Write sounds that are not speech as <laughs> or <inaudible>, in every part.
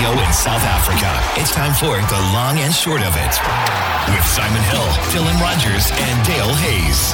radio in South Africa. It's time for the long and short of it with Simon Hill, Dylan Rogers, and Dale Hayes.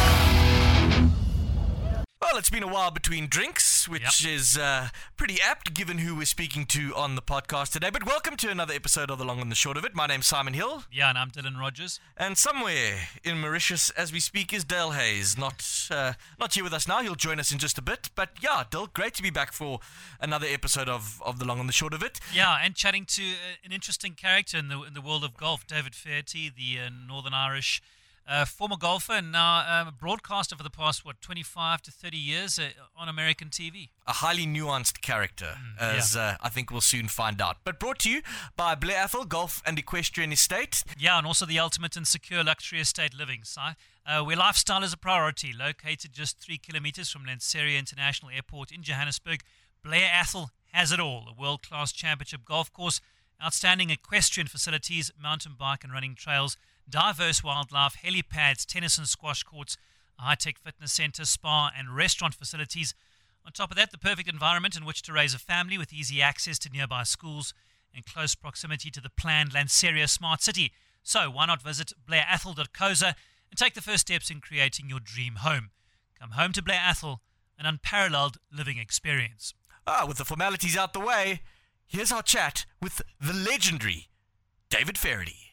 Well, it's been a while between drinks, which Yep. is uh, pretty apt given who we're speaking to on the podcast today. But welcome to another episode of The Long and the Short of It. My name's Simon Hill, Yeah, and I'm Dylan Rogers. and somewhere in Mauritius as we speak is Dale Hayes. Not, uh, not here with us now. He'll join us in just a bit. But yeah, Dale, great to be back for another episode of, of The Long and the Short of It. Yeah, and chatting to uh, an interesting character in the in the world of golf, David Feherty, the uh, Northern Irish uh, former golfer and now um, broadcaster for the past what 25 to 30 years uh, on American TV. A highly nuanced character, as uh, I think we'll soon find out. But brought to you by Blair Athol Golf and Equestrian Estate. Yeah, and also the ultimate and secure luxury estate living, Si. Uh, where lifestyle is a priority. Located just three kilometers from Lanseria International Airport in Johannesburg, Blair Athol has it all. A world class championship golf course, outstanding equestrian facilities, mountain bike and running trails, diverse wildlife, helipads, tennis and squash courts, a high tech fitness center, spa, and restaurant facilities. On top of that, the perfect environment in which to raise a family with easy access to nearby schools and close proximity to the planned Lanseria Smart City. So why not visit blairathol.coza and take the first steps in creating your dream home? Come home to Blair Athol, an unparalleled living experience. Ah, with the formalities out the way, here's our chat with the legendary David Feherty.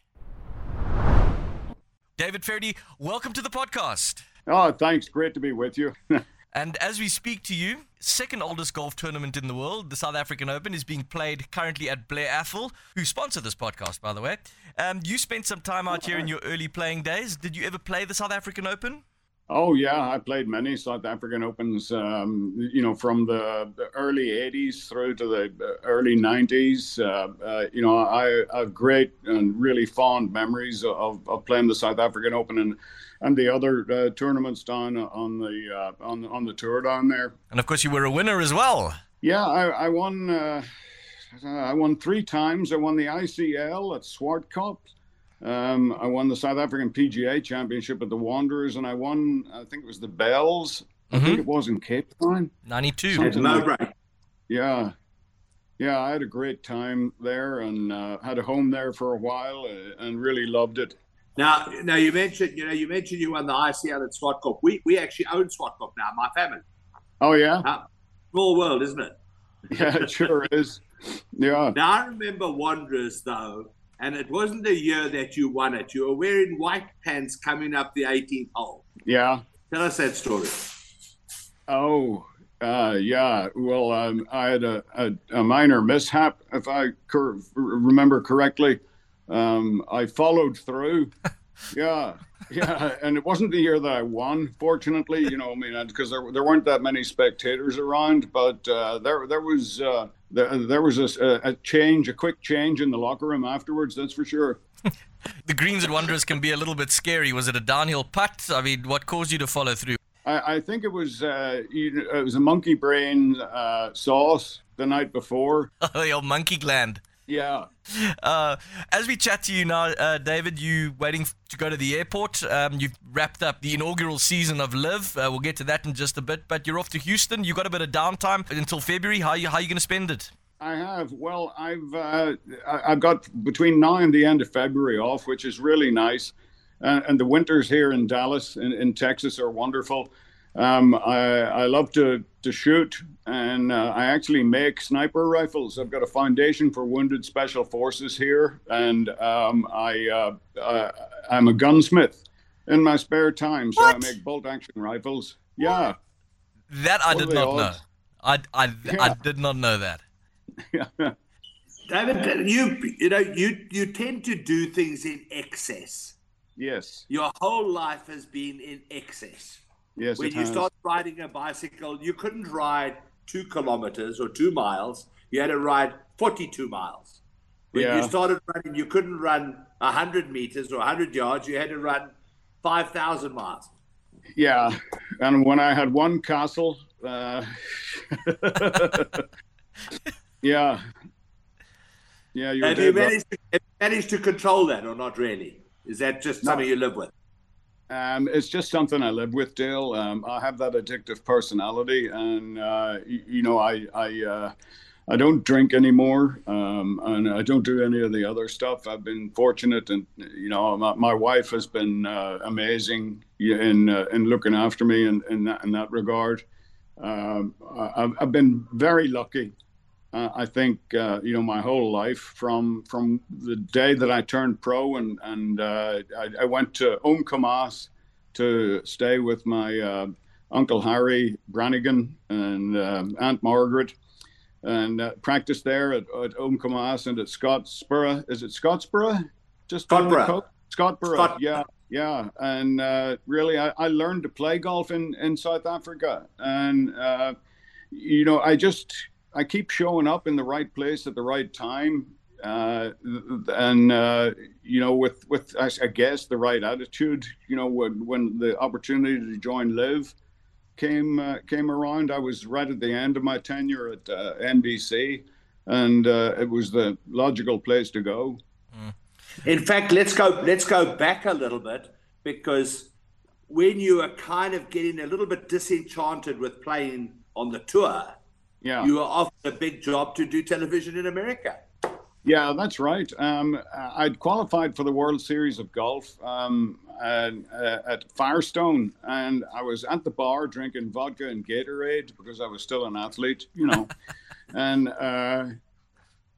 David Feherty, welcome to the podcast. Oh, thanks. Great to be with you. <laughs> And as we speak to you, second oldest golf tournament in the world, the South African Open, is being played currently at Blair Athol, who sponsor this podcast, by the way. Um, you spent some time out here in your early playing days. Did you ever play the South African Open? Oh, yeah. I played many South African Opens, um, you know, from the, early 80s through to the uh, early 90s. Uh, uh, you know, I, I have great and really fond memories of, of playing the South African Open and, and the other uh, tournaments down on the, uh, on, on the tour down there. And of course, you were a winner as well. Yeah, I, I won. Uh, I won three times. I won the ICL at Swartkop. Um, I won the South African PGA Championship at the Wanderers, and I won. I think it was the Bells. I think it was in Cape Town. 92. Something like- Yeah, yeah. I had a great time there, and uh, had a home there for a while, uh, and really loved it. Now, now you mentioned, you know, you mentioned you won the ICL at Swartkop. We we actually own Swartkop now, my family. Oh yeah, Uh, small world, isn't it? <laughs> yeah, it sure is. Yeah. Now I remember Wanderers though, and it wasn't the year that you won it. You were wearing white pants coming up the 18th hole. Yeah. Tell us that story. Oh, uh, yeah. Well, um, I had a, a, a minor mishap, if I cor- remember correctly. Um, I followed through. <laughs> yeah, yeah. And it wasn't the year that I won, fortunately. You know, I mean, because there, there weren't that many spectators around, but uh, there there was uh, there, there was a, a change, a quick change in the locker room afterwards. That's for sure. <laughs> The greens and Wanderers can be a little bit scary. Was it a downhill putt? I mean, what caused you to follow through? I, I think it was uh, it was a monkey brain uh, sauce the night before. <laughs> the old monkey gland. Yeah. Uh, as we chat to you now, uh, David, you waiting to go to the airport. Um, you've wrapped up the inaugural season of LIV. Uh, we'll get to that in just a bit. But you're off to Houston. You got a bit of downtime until February. How you how you going to spend it? I have. Well, I've uh, I've got between now and the end of February off, which is really nice. Uh, and the winters here in Dallas, in, in Texas, are wonderful. Um, I, I love to, to shoot, and uh, I actually make sniper rifles. I've got a foundation for wounded special forces here, and um, I uh, uh, I'm a gunsmith in my spare time, so What? I make bolt action rifles. Yeah, That I What did not know. odds? I, I, I Yeah. did not know that. <laughs> David, you you know you you tend to do things in excess. yes, Your whole life has been in excess. Yes. when you start riding a bicycle, you couldn't ride two kilometers or two miles. You had to ride 42 miles. When Yeah. you started running, you couldn't run 100 meters or 100 yards. You had to run 5,000 miles. Yeah, and when I had one castle, uh, <laughs> yeah, yeah, you're Have you managed to, have you managed to control that or not really? Is that just something you live with? Um, it's just something I live with, Dale. Um, I have that addictive personality, and uh, you, you know, I I uh, I don't drink anymore, um, and I don't do any of the other stuff. I've been fortunate, and you know, my, my wife has been uh, amazing in uh, in looking after me in in that, in that regard. Um, I've, I've, been very lucky. Uh, I think uh, you know my whole life from from the day that I turned pro and and uh, I, I, went to Umkomaas to stay with my uh, uncle Harry Brannigan and um, Aunt Margaret and uh, practiced there at, at Umkomaas and at Scottburgh. Is it Scottburgh? Just Scottburgh. Scottburgh. Scott- yeah, yeah. And uh, really, I, I, learned to play golf in, in South Africa. And, uh, you know, I just, I keep showing up in the right place at the right time. Uh, and uh, you know, with with I, guess the right attitude, you know, when when the opportunity to join LIV came uh, came around, I was right at the end of my tenure at uh, NBC, and uh, it was the logical place to go. Mm. In fact, let's go let's go back a little bit because when you are kind of getting a little bit disenchanted with playing on the tour, yeah, you were offered a big job to do television in America. Yeah, that's right. Um, I'd qualified for the World Series of Golf um, at, uh, at Firestone, and I was at the bar drinking vodka and Gatorade because I was still an athlete, you know. <laughs> and uh,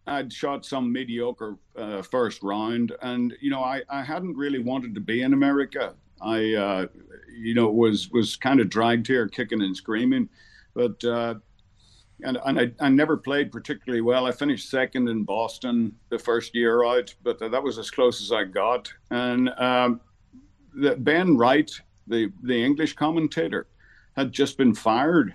I'd shot some mediocre uh, first round, and you know, I, I hadn't really wanted to be in America. I, uh, you know, was was kind of dragged here, kicking and screaming, but uh, and, and I, I never played particularly well. I finished second in Boston the first year out, but that was as close as I got. And um, the, Ben Wright, the the English commentator, had just been fired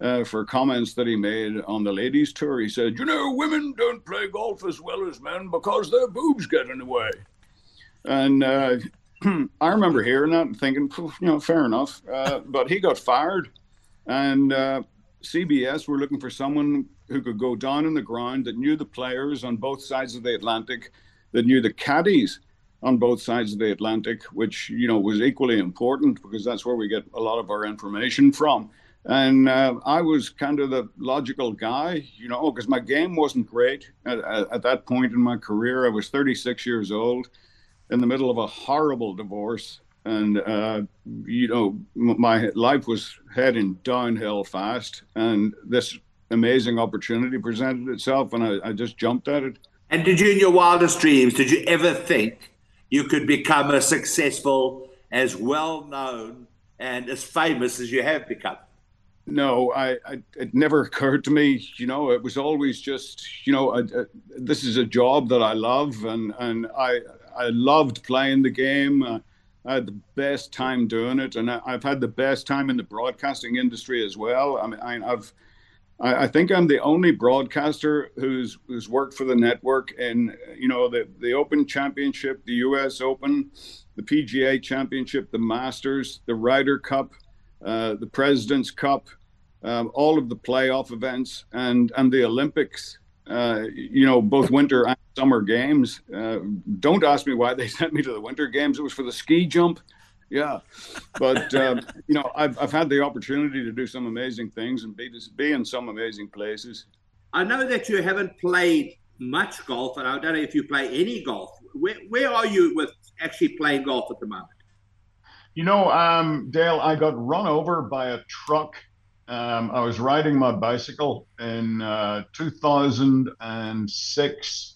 uh, for comments that he made on the ladies' tour. He said, "You know, women don't play golf as well as men because their boobs get in the way." And uh, <clears throat> I remember hearing that and thinking, you know, fair enough. Uh, but he got fired, and uh, CBS were looking for someone who could go down on the ground that knew the players on both sides of the Atlantic, that knew the caddies on both sides of the Atlantic, which you know was equally important because that's where we get a lot of our information from. And uh, I was kind of the logical guy, you know, because my game wasn't great at, at, at, that point in my career. I was 36 years old, in the middle of a horrible divorce, and uh, you know my life was heading downhill fast. And this amazing opportunity presented itself and I, I, just jumped at it. And did you in your wildest dreams did you ever think you could become as successful as well known and as famous as you have become? No I, I it never occurred to me you know it was always just you know this is a job that i love and and i i loved playing the game. Uh, I had the best time doing it, and I, have had the best time in the broadcasting industry as well. I mean, I, have I, I, think I'm the only broadcaster who's who's worked for the network in you know the the Open Championship, the U.S. Open, the PGA Championship, the Masters, the Ryder Cup, uh, the President's Cup, um, all of the playoff events, and and the Olympics. Uh, you know, both winter and summer games. Uh, don't ask me why they <laughs> sent me to the winter games. It was for the ski jump. Yeah, but um, you know, I've I've had the opportunity to do some amazing things and be be in some amazing places. I know that you haven't played much golf, and I don't know if you play any golf. Where where are you with actually playing golf at the moment? You know, um, Dale, I got run over by a truck um, I was riding my bicycle in uh, 2006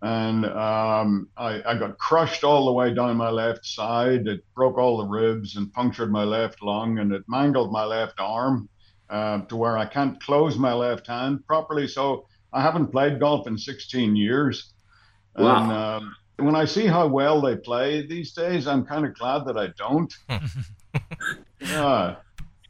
and um, I, I, got crushed all the way down my left side. It broke all the ribs and punctured my left lung and it mangled my left arm uh, to where I can't close my left hand properly. So I haven't played golf in 16 years. Wow. And um, when I see how well they play these days, I'm kind of glad that I don't. <laughs> yeah.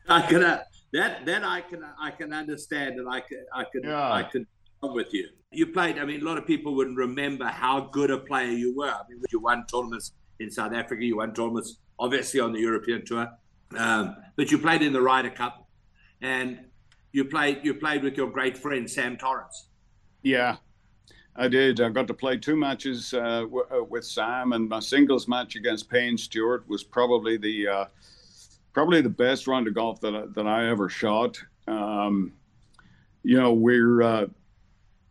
I can, uh, that that I can I can understand and I can I can yeah. I come with you. You played. I mean, a lot of people wouldn't remember how good a player you were. I mean, you won tournaments in South Africa. You won tournaments, obviously, on the European tour. Um, but you played in the Ryder Cup, and you played you played with your great friend Sam Torrance. Yeah, I did. I got to play two matches uh, w- uh, with Sam, and my singles match against Payne Stewart was probably the uh, probably the best round of golf that I, that I ever shot. Um, you know, we're uh,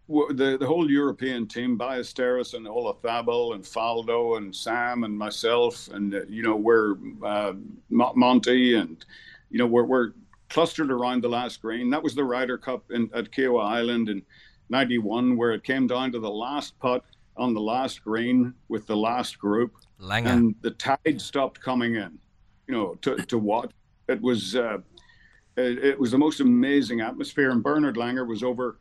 the the whole European team, Ballesteros and Olazabal and Faldo and Sam and myself and uh, you know we're uh, Monty and you know we're we're clustered around the last green. That was the Ryder Cup in, at Kiawah Island in '91, where it came down to the last putt on the last green with the last group, Langer. and the tide stopped coming in. You know, to to what it was. Uh, it, it was the most amazing atmosphere, and Bernard Langer was over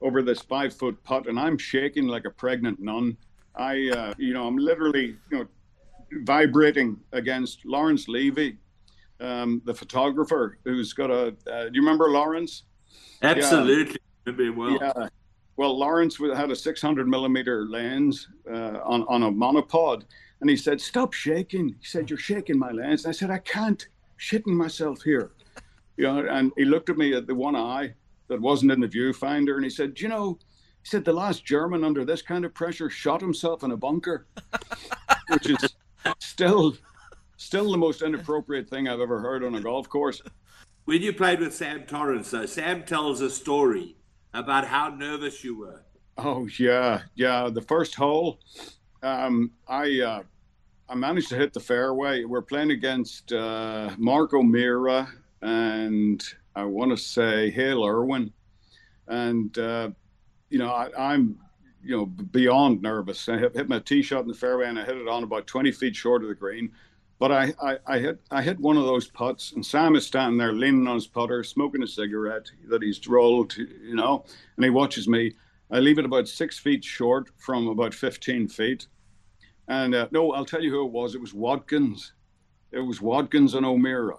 over this five foot putt, and I'm shaking like a pregnant nun. I, uh, you know, I'm literally, you know, vibrating against Lawrence Levy, um, the photographer who's got a. Uh, do you remember Lawrence? Absolutely, yeah. well. Yeah. Well, Lawrence had a 600 millimeter lens uh, on on a monopod, and he said, "Stop shaking." He said, "You're shaking my lens." And I said, "I can't, shitting myself here." You know, and he looked at me at the one eye that wasn't in the viewfinder, and he said, "You know," he said, "the last German under this kind of pressure shot himself in a bunker," <laughs> which is still still the most inappropriate thing I've ever heard on a golf course. When you played with Sam Torrance, though, Sam tells a story about how nervous you were. Oh yeah, yeah. The first hole, um, I uh, I managed to hit the fairway. We're playing against uh, Mark O'Meara and I want to say Hale Irwin, and uh, you know I, am you know beyond nervous. I hit, hit my tee shot in the fairway and I hit it on about 20 feet short of the green. But I, I, I hit I hit one of those putts, and Sam is standing there leaning on his putter, smoking a cigarette that he's rolled, you know, and he watches me. I leave it about six feet short from about 15 feet. And uh, no, I'll tell you who it was. It was Wadkins. It was Wadkins and O'Meara.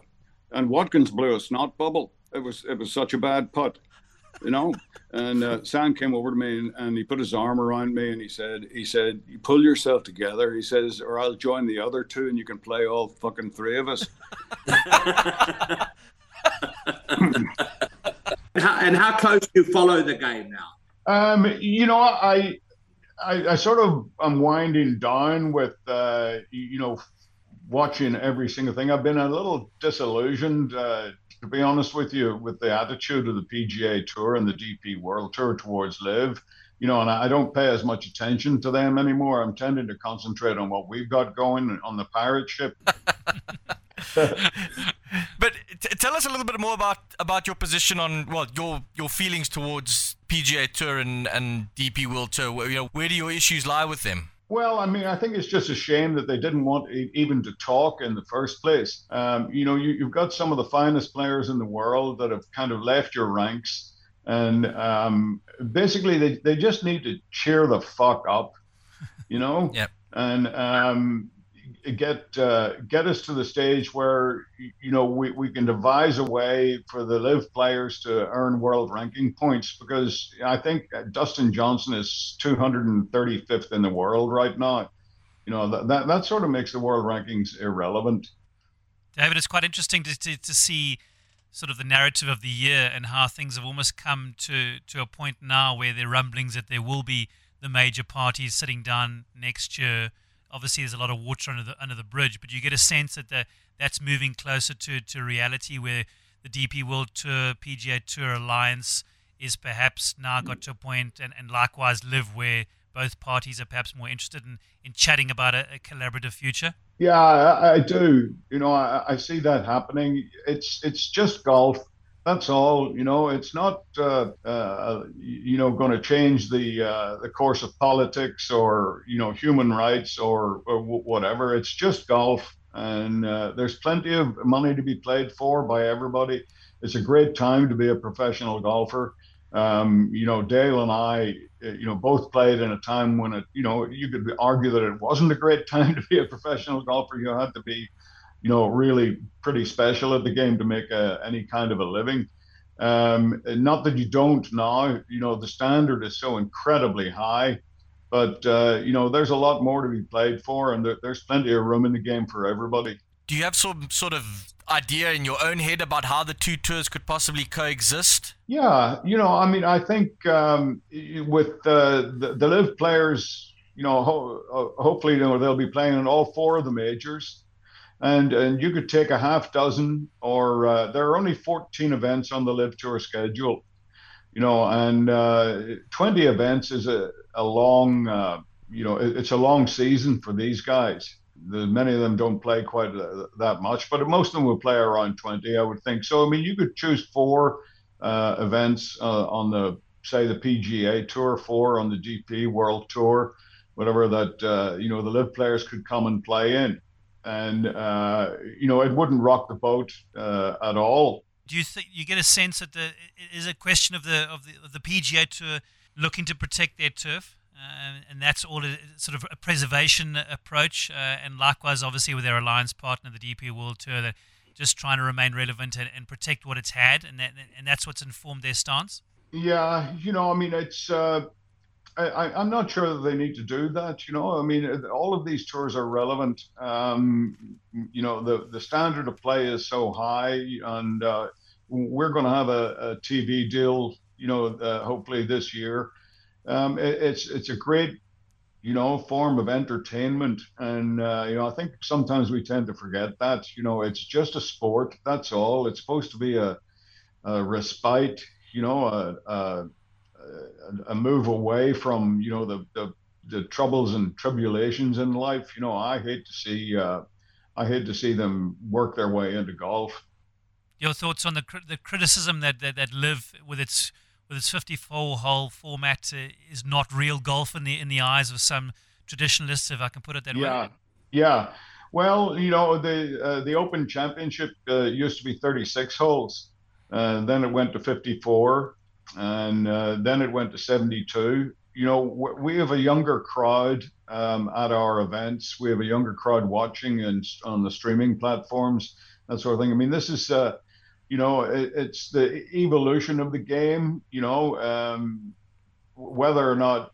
And Wadkins blew a snot bubble it was it was such a bad putt, you know. And uh, Sam came over to me and, and, he put his arm around me and he said, he said, you pull yourself together. He says, or I'll join the other two and you can play all fucking three of us. <laughs> and how close do you follow the game now? Um, you know, I, I, I sort of am winding down with, uh, you know, watching every single thing. I've been a little disillusioned. Uh, to be honest with you, with the attitude of the PGA Tour and the DP World Tour towards LIV. you know, and I don't pay as much attention to them anymore. I'm tending to concentrate on what we've got going on the pirate ship. <laughs> <laughs> but t- tell us a little bit more about about your position on well your your feelings towards PGA Tour and and DP World Tour. You know, where do your issues lie with them? Well, I mean, I think it's just a shame that they didn't want even to talk in the first place. Um, you know, you, have got some of the finest players in the world that have kind of left your ranks. And um, basically, they, they just need to cheer the fuck up, you know? <laughs> yep. And um, get uh, get us to the stage where you know we, we can devise a way for the LIV players to earn world ranking points because I think Dustin Johnson is 235th in the world right now. You know that that, that sort of makes the world rankings irrelevant. David, it's quite interesting to, to, to see sort of the narrative of the year and how things have almost come to to a point now where there are rumblings that there will be the major parties sitting down next year obviously there's a lot of water under the under the bridge, but you get a sense that the, that's moving closer to, to reality where the DP World Tour, PGA Tour Alliance is perhaps now got to a point, and, and likewise LIV where both parties are perhaps more interested in, in chatting about a, a collaborative future? Yeah, I, I do. You know, I, I, see that happening. It's it's just golf. That's all. You know, it's not uh, uh, you know going to change the uh, the course of politics or you know human rights or, or whatever. It's just golf, and uh, there's plenty of money to be played for by everybody. It's a great time to be a professional golfer. Um, you know, Dale and I, you know, both played in a time when it, you know, you could argue that it wasn't a great <laughs> time to be a professional golfer. You had to be you know, really pretty special at the game to make a, any kind of a living. Um, not that you don't now, you know, the standard is so incredibly high, but, uh, you know, there's a lot more to be played for, and there, there's plenty of room in the game for everybody. Do you have some sort of idea in your own head about how the two tours could possibly coexist? Yeah, you know, I mean, I think um, with uh, the, the LIV players, you know, ho- uh, hopefully you know, they'll be playing in all four of the majors and and you could take a half dozen or uh, there are only 14 events on the LIV tour schedule you know, and uh, 20 events is a, a long, uh, you know, it, it's a long season for these guys. The, many of them don't play quite uh, that much, but most of them will play around 20, I would think. So, I mean, you could choose four uh, events uh, on the, say, the PGA Tour, four on the DP World Tour, whatever that, you know, the LIV players could come and play in. And, you know, it wouldn't rock the boat at all do you think you get a sense that the is a question of the of the, of the PGA Tour looking to protect their turf, uh, and that's all a, sort of a preservation approach, uh, and likewise, obviously, with their alliance partner, the DP World Tour, they're just trying to remain relevant and, and protect what it's had, and that, and that's what's informed their stance. Yeah, you know, I mean, it's. I, am not sure that they need to do that. You know, I mean, all of these tours are relevant. Um, you know, the the standard of play is so high, and uh, we're going to have a, a, TV deal, you know, uh, hopefully this year. Um, it, it's it's a great, you know, form of entertainment, and uh, you know, I think sometimes we tend to forget that. You know, it's just a sport. That's all. It's supposed to be a, a respite. You know, a, a, a move away from you know the, the the troubles and tribulations in life. You know, I hate to see. Uh, I hate to see them work their way into golf your thoughts on the the criticism that that, that LIV with its with its 54 hole format uh, is not real golf in the in the eyes of some traditionalists, if I can put it that yeah. way. Yeah, yeah. Well, you know the uh, the Open Championship uh, used to be 36 holes, and then it went to 54, and uh, then it went to 72. You know, we have a younger crowd um, at our events. We have a younger crowd watching and on the streaming platforms, that sort of thing. I mean, this is uh, you know, it, it's the evolution of the game. You know, um, whether or not,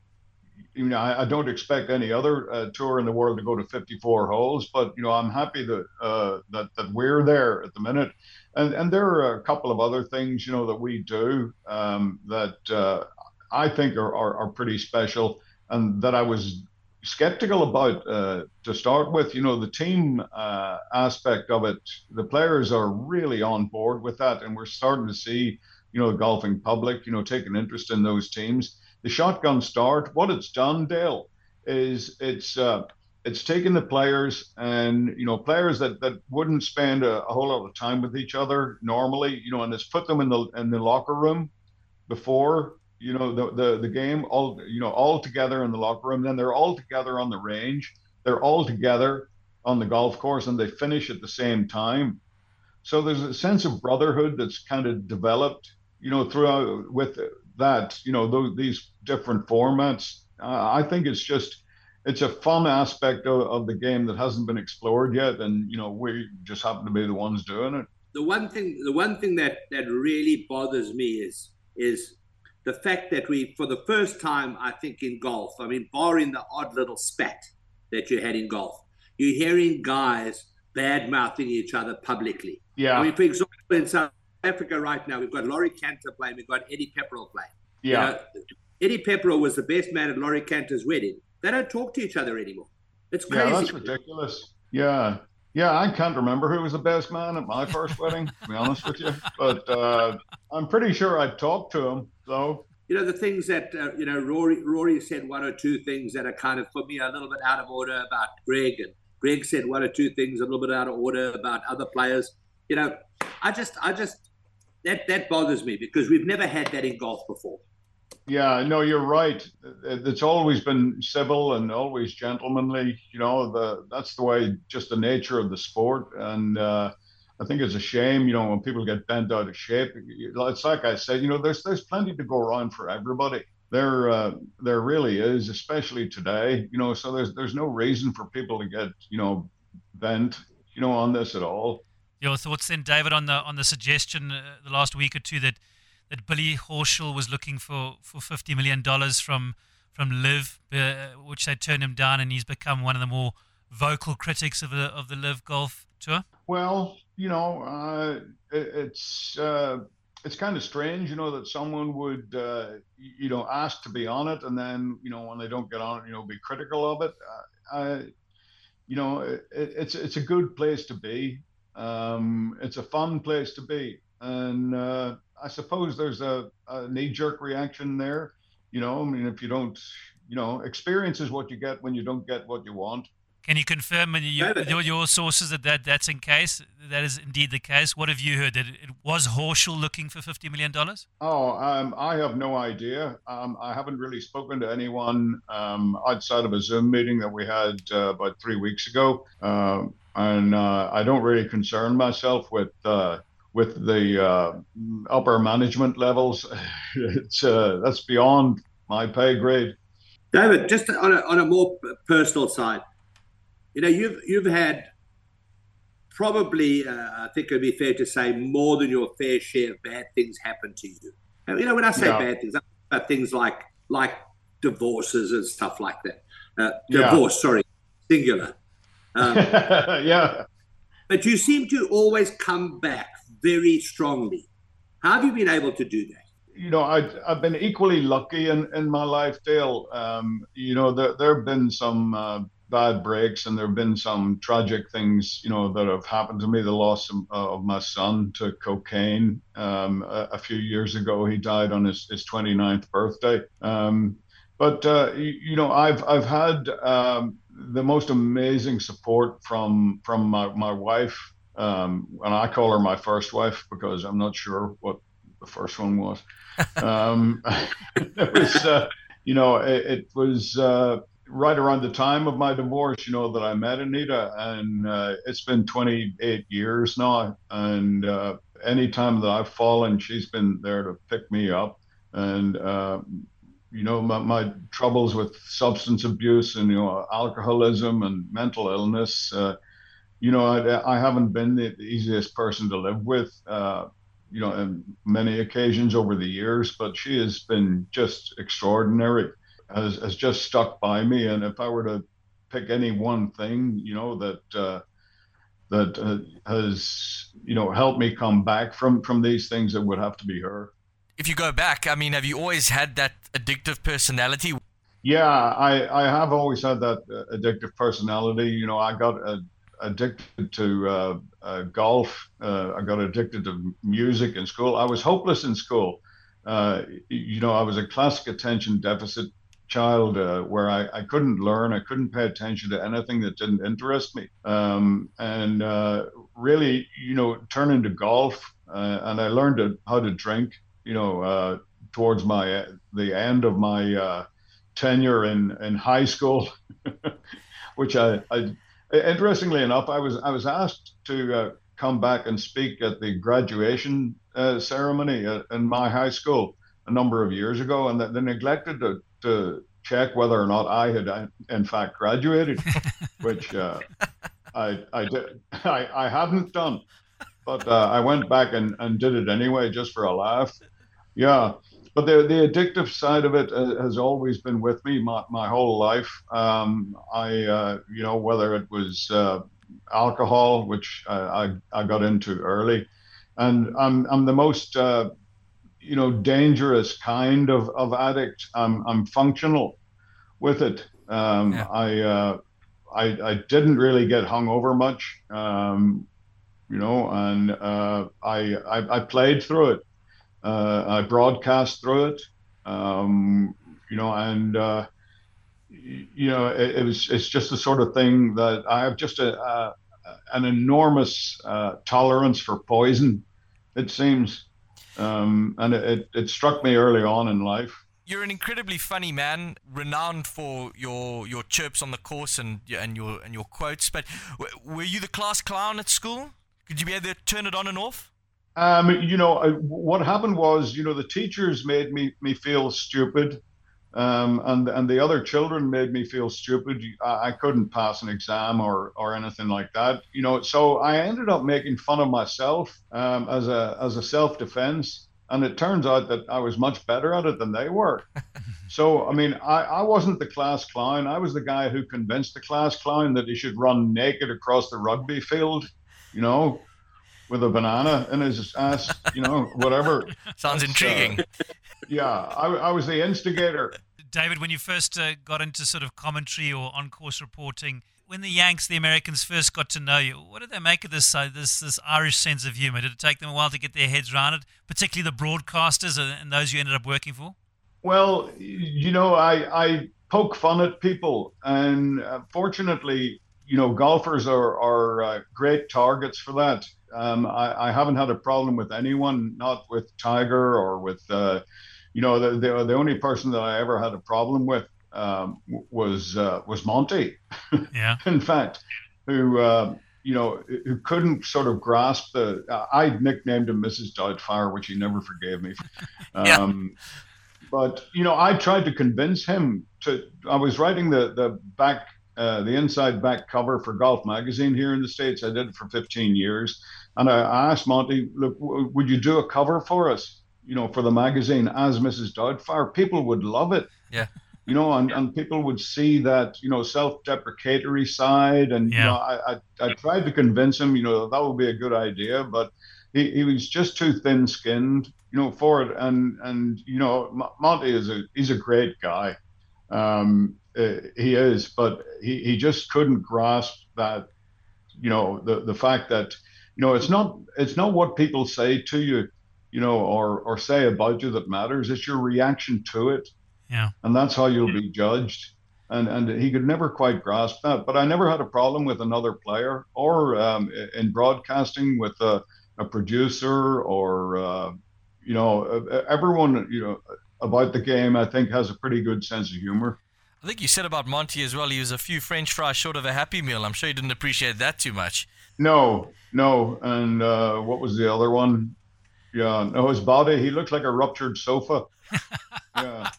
you know, I, I don't expect any other uh, tour in the world to go to 54 holes, but you know, I'm happy that uh, that that we're there at the minute. And and there are a couple of other things, you know, that we do um, that uh, I think are, are are pretty special, and that I was skeptical about uh, to start with. You know, the team uh, aspect of it, the players are really on board with that, and we're starting to see, you know, the golfing public, you know, take an interest in those teams. The shotgun start, what it's done, Dale, is it's uh, it's taken the players and you know players that that wouldn't spend a, a whole lot of time with each other normally, you know, and it's put them in the in the locker room before you know the, the the game all you know all together in the locker room. Then they're all together on the range. They're all together on the golf course and they finish at the same time. So there's a sense of brotherhood that's kind of developed you know throughout with that you know those, these different formats uh, i think it's just it's a fun aspect of, of the game that hasn't been explored yet and you know we just happen to be the ones doing it the one thing the one thing that that really bothers me is is the fact that we, for the first time, I think in golf, I mean, barring the odd little spat that you had in golf, you're hearing guys bad mouthing each other publicly. Yeah. I mean, for example, in South Africa right now, we've got Laurie Canter playing, we've got Eddie Pepperell playing. Yeah. You know, Eddie Pepperell was the best man at Laurie Canter's wedding. They don't talk to each other anymore. It's crazy. Yeah, that's ridiculous. Yeah. Yeah, I can't remember who was the best man at my first <laughs> wedding, to be honest with you. But uh, I'm pretty sure I talked to him, though. You know, the things that, uh, you know, Rory, Rory said one or two things that are kind of, put me, a little bit out of order about Greg. And Greg said one or two things a little bit out of order about other players. You know, I just, I just, that, that bothers me because we've never had that in golf before. Yeah, no, you're right. It's always been civil and always gentlemanly. You know, the that's the way, just the nature of the sport. And uh, I think it's a shame, you know, when people get bent out of shape. It's like I said, you know, there's there's plenty to go around for everybody. There, uh, there really is, especially today. You know, so there's there's no reason for people to get, you know, bent, you know, on this at all. Your thoughts then, David, on the on the suggestion uh, the last week or two that that Billy Horschel was looking for, for $50 million from from LIV, uh, which they turned him down, and he's become one of the more vocal critics of the of the LIV Golf Tour. Well, you know, uh, it, it's uh, it's kind of strange, you know, that someone would uh, you know ask to be on it, and then you know when they don't get on it, you know, be critical of it. Uh, I, you know, it, it's it's a good place to be. Um, it's a fun place to be, and uh, I suppose there's a, a knee jerk reaction there. You know, I mean, if you don't, you know, experience is what you get when you don't get what you want. Can you confirm with your, your sources that, that that's in case? That is indeed the case. What have you heard? That it was Horschel looking for fifty million dollars? Oh, um, I have no idea. Um, I haven't really spoken to anyone um, outside of a Zoom meeting that we had uh, about three weeks ago, uh, and uh, I don't really concern myself with uh, with the uh, upper management levels. <laughs> it's uh, that's beyond my pay grade. David, just on a, on a more personal side you know, you've you've had probably, uh, I think it'd be fair to say, more than your fair share of bad things happen to you. And, you know, when I say yeah. bad things, about things like like divorces and stuff like that. Uh, divorce, yeah. sorry, singular. Um, <laughs> yeah. But you seem to always come back very strongly. How have you been able to do that? you know, I, I've been equally lucky in, in my life, Dale. Um, you know, there, there have been some uh, bad breaks, and there have been some tragic things, you know, that have happened to me. The loss of, uh, of my son to cocaine um, a, a, few years ago. He died on his, his 29th birthday. Um, but uh, you, you, know, I've I've had um, the most amazing support from from my, my wife, um, and I call her my first wife because I'm not sure what the first one was. <laughs> Um, <laughs> it was, uh, you know, it, it was uh, right around the time of my divorce, you know, that I met Anita, and uh, it's been 28 years now. And uh, anytime that I've fallen, she's been there to pick me up. And uh, you know, my, my, troubles with substance abuse and you know alcoholism and mental illness. Uh, you know, I, I, haven't been the easiest person to live with. Uh, you know, on many occasions over the years, but she has been just extraordinary has, has just stuck by me. And if I were to pick any one thing, you know, that uh, that uh, has you know helped me come back from from these things, it would have to be her. If you go back, I mean, have you always had that addictive personality? Yeah, I I have always had that uh, addictive personality. You know, I got uh, addicted to uh, uh, golf. I got addicted to music in school. I was hopeless in school. you know, I was a classic attention deficit child uh, where I, I couldn't learn, I couldn't pay attention to anything that didn't interest me. Um, and uh, really, you know, turning to golf, uh, and I learned how to drink, you know, uh, towards my the end of my uh, tenure in, in high school, <laughs> which I, I, interestingly enough, I was I was asked to uh, come back and speak at the graduation ceremony in my high school a number of years ago, and they neglected to to check whether or not I had uh, in fact graduated, <laughs> which uh, I I did <laughs> I, I hadn't done, but uh, I went back and, and did it anyway just for a laugh. Yeah, but the the addictive side of it uh, has always been with me my, my whole life. Um, I uh, you know whether it was uh, alcohol, which I, I, I got into early, and I'm I'm the most you know dangerous kind of, of addict. I'm I'm functional with it. Um, yeah. I, uh, I I didn't really get hung over much, um, you know, and uh, I, I, I played through it. Uh, I broadcast through it, um, you know, and uh, you know it, it, was it's just the sort of thing that I have just a, a an enormous uh, tolerance for poison. It seems um, and it, it struck me early on in life. You're an incredibly funny man, renowned for your your chirps on the course and and your and your quotes. But were you the class clown at school? Could you be able to turn it on and off? Um, you know, what happened was, you know, the teachers made me me feel stupid um, and and the other children made me feel stupid. I, I, couldn't pass an exam or or anything like that, you know. So I ended up making fun of myself um, as a as a self defense, and it turns out that I was much better at it than they were. <laughs> so I mean, I, I wasn't the class clown. I was the guy who convinced the class clown that he should run naked across the rugby field, you know, with a banana in his ass, you know, whatever. <laughs> Sounds intriguing. Uh, yeah, I, I, was the instigator. David, when you first uh, got into sort of commentary or on course reporting, when the Yanks, the Americans, first got to know you, what did they make of this uh, this this Irish sense of humour? Did it take them a while to get their heads around it, particularly the broadcasters and those you ended up working for? Well, you know, I I poke fun at people, and uh, fortunately, you know, golfers are are uh, great targets for that. Um, I, I, haven't had a problem with anyone, not with Tiger or with, uh, you know, the, the, the only person that I ever had a problem with um, was uh, was Monty. <laughs> Yeah. in fact, who uh, you know who couldn't sort of grasp the. I nicknamed him Mrs. Doubtfire, which he never forgave me. <laughs> yeah. Um, but you know, I tried to convince him to. I was writing the the back. Uh, the inside back cover for Golf Magazine here in the States. I did it for 15 years. And I asked Monty, look, w- would you do a cover for us, you know, for the magazine as Mrs. Doubtfire? People would love it. Yeah you know, and, and people would see that, you know, self-deprecatory side. And, yeah. you know, I, I, I, tried to convince him, you know, that would be a good idea, but he, he was just too thin skinned, you know, for it. And, and, you know, Monty is a, he's a great guy. Um, uh, he is, but he, he just couldn't grasp that, you know, the, the fact that, you know, it's not, it's not what people say to you, you know, or, or say about you that matters. It's your reaction to it yeah. And that's how you'll be judged. And and he could never quite grasp that. But I never had a problem with another player or um, in broadcasting with a, a producer or uh, you know everyone you know about the game. I think has a pretty good sense of humor. I think you said about Monty as well. He was a few French fries short of a Happy Meal. I'm sure you didn't appreciate that too much. No, no. And uh, what was the other one? Yeah, no, his body. He looked like a ruptured sofa. <laughs> yeah.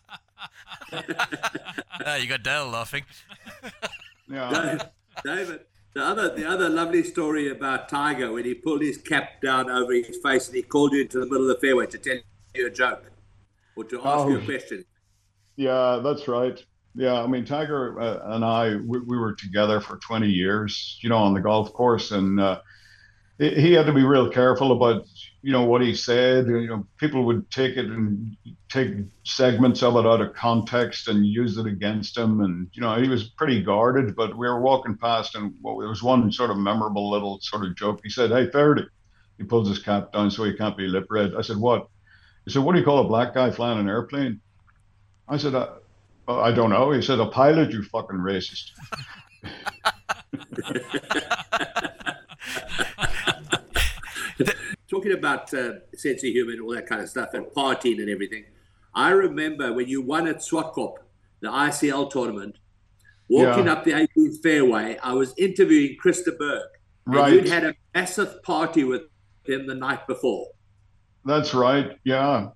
ah, you got Dale laughing. yeah. David, the other the other lovely story about Tiger when he pulled his cap down over his face and he called you into the middle of the fairway to tell you a joke or to ask oh, you a question. Yeah, that's right. Yeah, I mean Tiger uh, and I we, we, were together for 20 years, you know, on the golf course, and uh, he had to be real careful about you know what he said. You know, people would take it and take segments of it out of context and use it against him. And you know, he was pretty guarded. But we were walking past, and well, there was one sort of memorable little sort of joke. He said, "Hey, Feherty," he pulls his cap down so he can't be lip read. I said, "What?" He said, "What do you call a black guy flying an airplane?" I said, uh, "I don't know." He said, "A pilot, you fucking racist." <laughs> Talking about uh, sense of humor and all that kind of stuff and partying and everything, I remember when you won at Swartkop, the ICL tournament, walking yeah. up the 18th fairway, I was interviewing Chris de Burgh. Right. you'd had a massive party with him the night before. That's right. Yeah.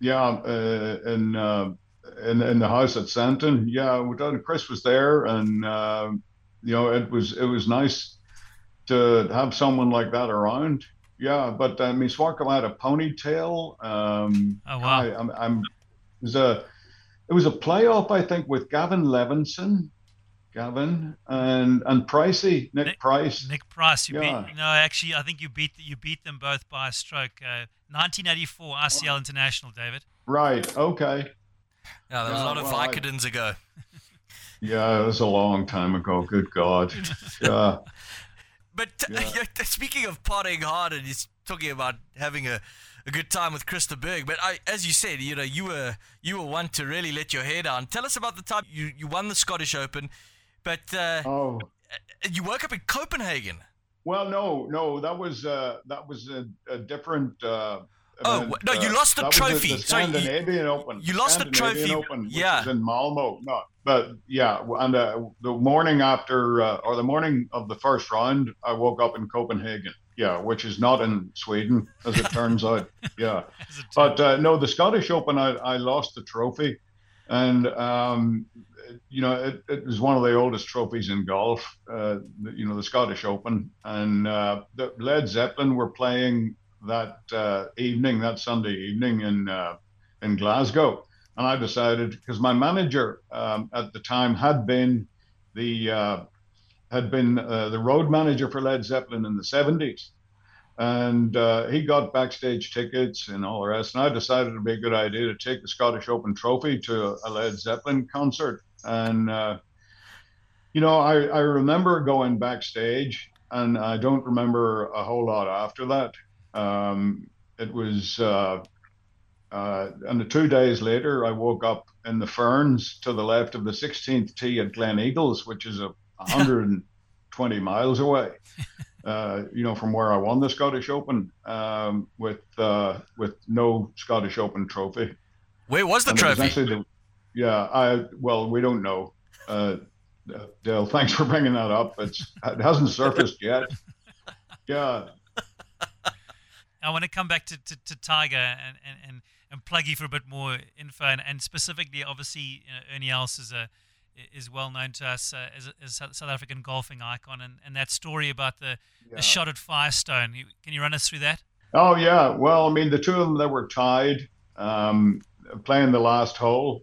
Yeah. Uh, in, uh, in, in the house at Sandton. Yeah. we done. Chris was there and, uh, you know, it was, it was nice to have someone like that around. Yeah, but I mean, Swartkop had a ponytail. Um, oh wow! I, I'm, I'm, it was a it was a playoff, I think, with Gavin Levenson, Gavin and and Pricey, Nick, Nick Price. Nick Price, you yeah. beat. No, actually, I think you beat you beat them both by a stroke. Uh, 1984 ICL International, David. Right. Okay. Yeah, there was yeah, a lot of Vicodins I, ago. yeah, it was a long time ago. Good God. <laughs> Yeah. But <laughs> yeah. speaking of partying hard and he's talking about having a, a good time with Chris de Burgh, but I, as you said, you know, you were you were one to really let your hair down. Tell us about the time you, you won the Scottish Open, but uh, oh, you woke up in Copenhagen. Well, no, no, that was uh, that was a, a different. Uh, Oh event. no! You uh, lost the trophy. The, the Scandinavian you, Open. You lost the trophy. Open, yeah. in Malmo. No, but yeah, and uh, the morning after, uh, or the morning of the first round, I woke up in Copenhagen. Yeah, which is not in Sweden, as it turns out. <laughs> Yeah, but uh, no, the Scottish Open, I, I lost the trophy, and um, you know, it, it, was one of the oldest trophies in golf. Uh, you know, the Scottish Open, and uh, Led Zeppelin were playing that uh, evening, that Sunday evening in uh, in Glasgow, and I decided because my manager um, at the time had been the uh, had been uh, the road manager for Led Zeppelin in the seventies, and he got backstage tickets and all the rest. And I decided it'd be a good idea to take the Scottish Open trophy to a Led Zeppelin concert, and uh, you know, I, I remember going backstage, and I don't remember a whole lot after that. Um, it was, uh, uh, and the two days later, I woke up in the ferns to the left of the 16th tee at Gleneagles, which is a <laughs> 120 miles away. Uh, you know, from where I won the Scottish Open um, with uh, with no Scottish Open trophy. Where was the and trophy? Yeah, I well, we don't know. Uh, uh, Dale, thanks for bringing that up. It's it hasn't surfaced yet. Yeah. I want to come back to, to, to Tiger and, and, and, and plug you for a bit more info and, and specifically, obviously, you know, Ernie Els is a is well known to us uh, as, a, as a South African golfing icon, and, and that story about the, yeah. the shot at Firestone. Can you run us through that? Oh yeah, well, I mean, the two of them that were tied, um, playing the last hole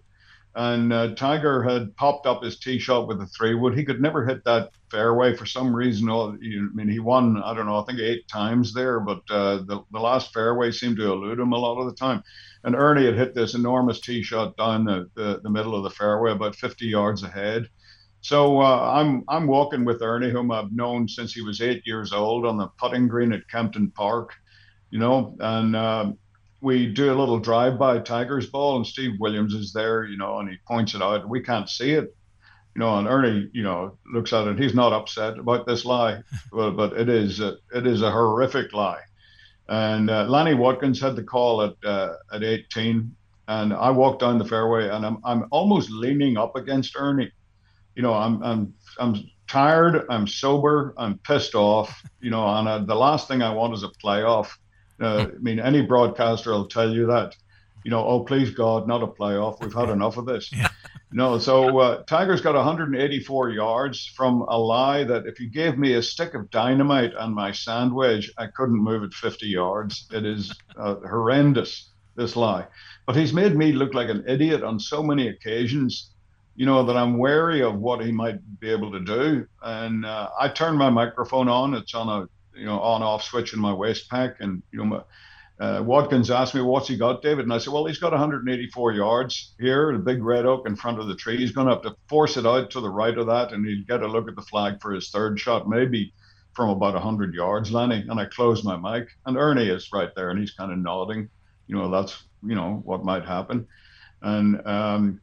and uh, Tiger had popped up his tee shot with a three wood. He could never hit that fairway for some reason. I mean, he won, I don't know, I think eight times there, but uh, the, the last fairway seemed to elude him a lot of the time. And Ernie had hit this enormous tee shot down the, the, the middle of the fairway, about 50 yards ahead. So uh, I'm I'm walking with Ernie, whom I've known since he was eight years old, on the putting green at Kempton Park, you know, and uh, we do a little drive by Tiger's ball, and Steve Williams is there, you know, and he points it out. We can't see it, you know, and Ernie, you know, looks at it. He's not upset about this lie, <laughs> but but it is a, it is a horrific lie. And uh, Lanny Wadkins had the call at uh, at 18, and I walked down the fairway, and I'm I'm almost leaning up against Ernie. You know, I'm I'm I'm tired, I'm sober, I'm pissed off. You know, and uh, the last thing I want is a playoff uh, I mean, any broadcaster will tell you that. You know, oh please God, not a playoff. We've had enough of this. Yeah. <laughs> No, so uh, Tiger's got 184 yards from a lie that if you gave me a stick of dynamite and my sand wedge, I couldn't move it 50 yards. It is uh, horrendous, this lie. But he's made me look like an idiot on so many occasions, you know, that I'm wary of what he might be able to do. And uh, I turn my microphone on. It's on a you know on off switch in my waist pack, and you know. My, uh, Wadkins asked me, "What's he got, David?" And I said, "Well, he's got 184 yards here, the big red oak in front of the tree. He's going to have to force it out to the right of that, and he'll get a look at the flag for his third shot, maybe from about 100 yards, Lenny." And I closed my mic, and Ernie is right there, and he's kind of nodding. You know, that's you know what might happen, and um,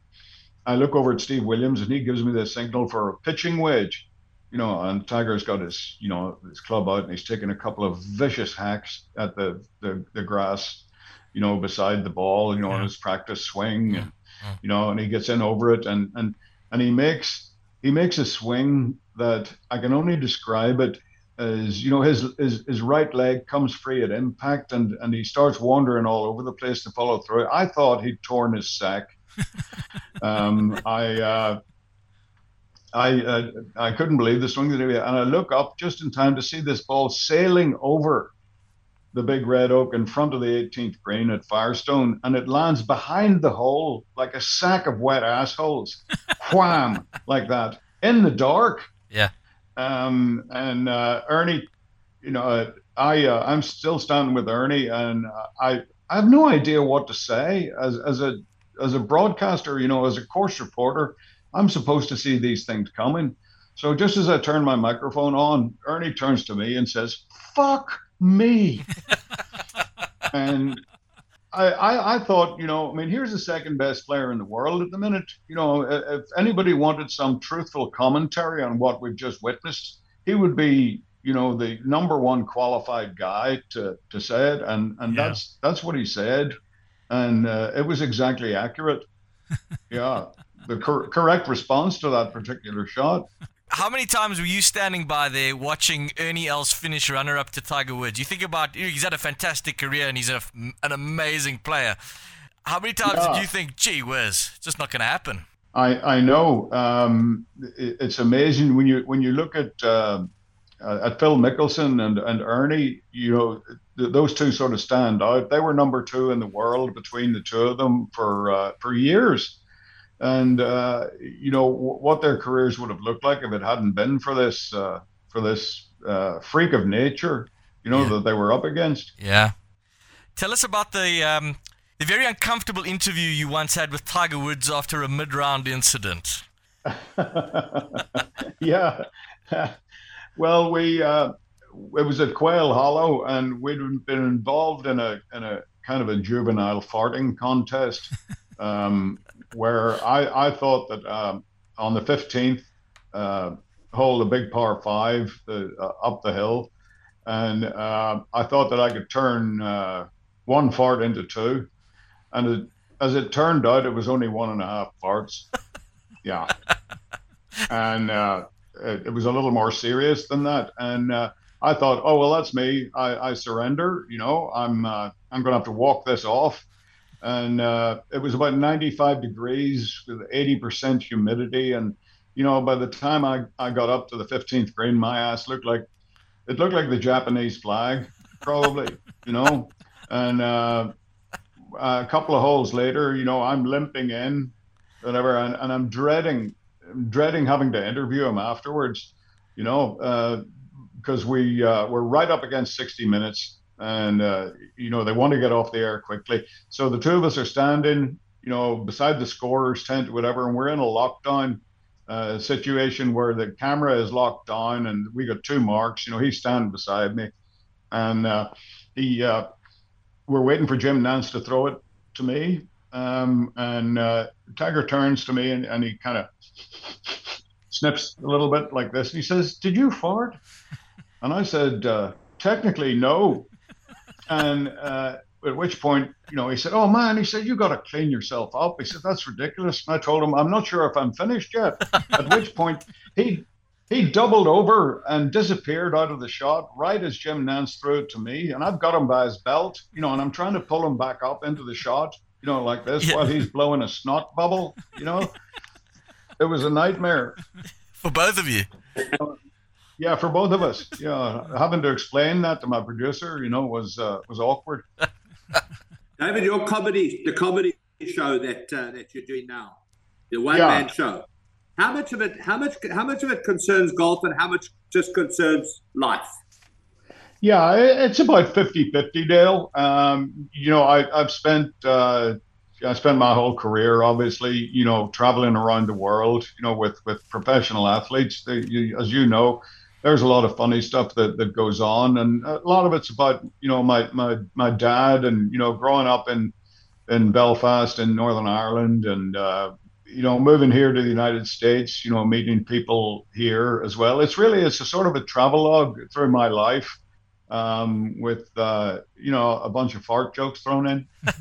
I look over at Steve Williams, and he gives me the signal for a pitching wedge you know, and Tiger's got his, you know, his club out and he's taking a couple of vicious hacks at the, the, the grass, you know, beside the ball, you know, yeah. on his practice swing, and, yeah. you know, and he gets in over it and, and, and he makes, he makes a swing that I can only describe it as, you know, his, his, his right leg comes free at impact and, and he starts wandering all over the place to follow through. I thought he'd torn his sack. <laughs> um, I, uh, I uh, I couldn't believe the swing that he and I look up just in time to see this ball sailing over the big red oak in front of the 18th green at Firestone, and it lands behind the hole like a sack of wet assholes, <laughs> wham, like that in the dark. Yeah. Um, and uh, Ernie, you know, I uh, I'm still standing with Ernie, and I I have no idea what to say as as a as a broadcaster, you know, as a course reporter. I'm supposed to see these things coming. So just as I turn my microphone on, Ernie turns to me and says, "Fuck me." <laughs> and I, I, I, thought, you know, I mean, here's the second best player in the world at the minute. You know, if anybody wanted some truthful commentary on what we've just witnessed, he would be, you know, the number one qualified guy to, to say it, and and yeah. that's that's what he said, and uh, it was exactly accurate. <laughs> yeah the cor- correct response to that particular shot. How many times were you standing by there watching Ernie Els finish runner up to Tiger Woods? You think about he's had a fantastic career and he's a, an amazing player. How many times yeah. did you think, gee whiz, it's just not going to happen? I, I know. Um, it, it's amazing when you when you look at uh, at Phil Mickelson and, and Ernie, you know, th- those two sort of stand out. They were number two in the world between the two of them for uh, for years and uh, you know w- what their careers would have looked like if it hadn't been for this uh, for this uh, freak of nature, you know, yeah. that they were up against. Yeah. Tell us about the um, the very uncomfortable interview you once had with Tiger Woods after a mid-round incident. <laughs> yeah. <laughs> well, we uh, it was at Quail Hollow, and we'd been involved in a in a kind of a juvenile farting contest, <laughs> um, where I I thought that um, on the fifteenth uh, hole, the big par five, the, uh, up the hill, and uh, I thought that I could turn uh, one fart into two, and it, as it turned out, it was only one and a half farts. <laughs> Yeah, and uh, it, it, was a little more serious than that, and uh, I thought, oh well, that's me. I, I surrender. You know, I'm uh, I'm going to have to walk this off. And uh, it was about 95 degrees with 80% humidity, and you know, by the time I, I got up to the 15th green, my ass looked like it looked like the Japanese flag, probably, <laughs> you know. And uh, a couple of holes later, you know, I'm limping in, whatever, and, and I'm dreading, dreading having to interview him afterwards, you know, because uh, we uh, we're right up against 60 minutes, and uh, you know they want to get off the air quickly. So the two of us are standing, you know, beside the scorer's tent, whatever, and we're in a lockdown uh, situation where the camera is locked down and we got two marks. You know, he's standing beside me, and uh, he uh, we're waiting for Jim Nantz to throw it to me. Um, and uh, Tiger turns to me and, and he kind of snips a little bit like this. He says, "Did you fart?" And I said, uh, "Technically, no." And uh, at which point, you know, he said, "Oh man," he said, "You got to clean yourself up." He said, "That's ridiculous." And I told him, "I'm not sure if I'm finished yet." <laughs> at which point, he he doubled over and disappeared out of the shot right as Jim Nantz threw it to me, and I've got him by his belt, you know, and I'm trying to pull him back up into the shot, you know, like this yeah. while he's blowing a snot bubble, you know. <laughs> it was a nightmare for both of you. Yeah, for both of us. Yeah, having to explain that to my producer, you know, was uh, was awkward. <laughs> David, your comedy, the comedy show that uh, that you're doing now, the one man yeah. show. How much of it? How much? How much of it concerns golf, and how much just concerns life? Yeah, it's about 50-50, Dale. Um, you know, I, have spent uh, I spent my whole career, obviously, you know, traveling around the world, you know, with with professional athletes. They, you, as you know, there's a lot of funny stuff that, that goes on, and a lot of it's about you know my my my dad and you know growing up in in Belfast in Northern Ireland, and uh, you know moving here to the United States, you know meeting people here as well. It's really it's a sort of a travelogue through my life, um, with uh, you know a bunch of fart jokes thrown in. <laughs>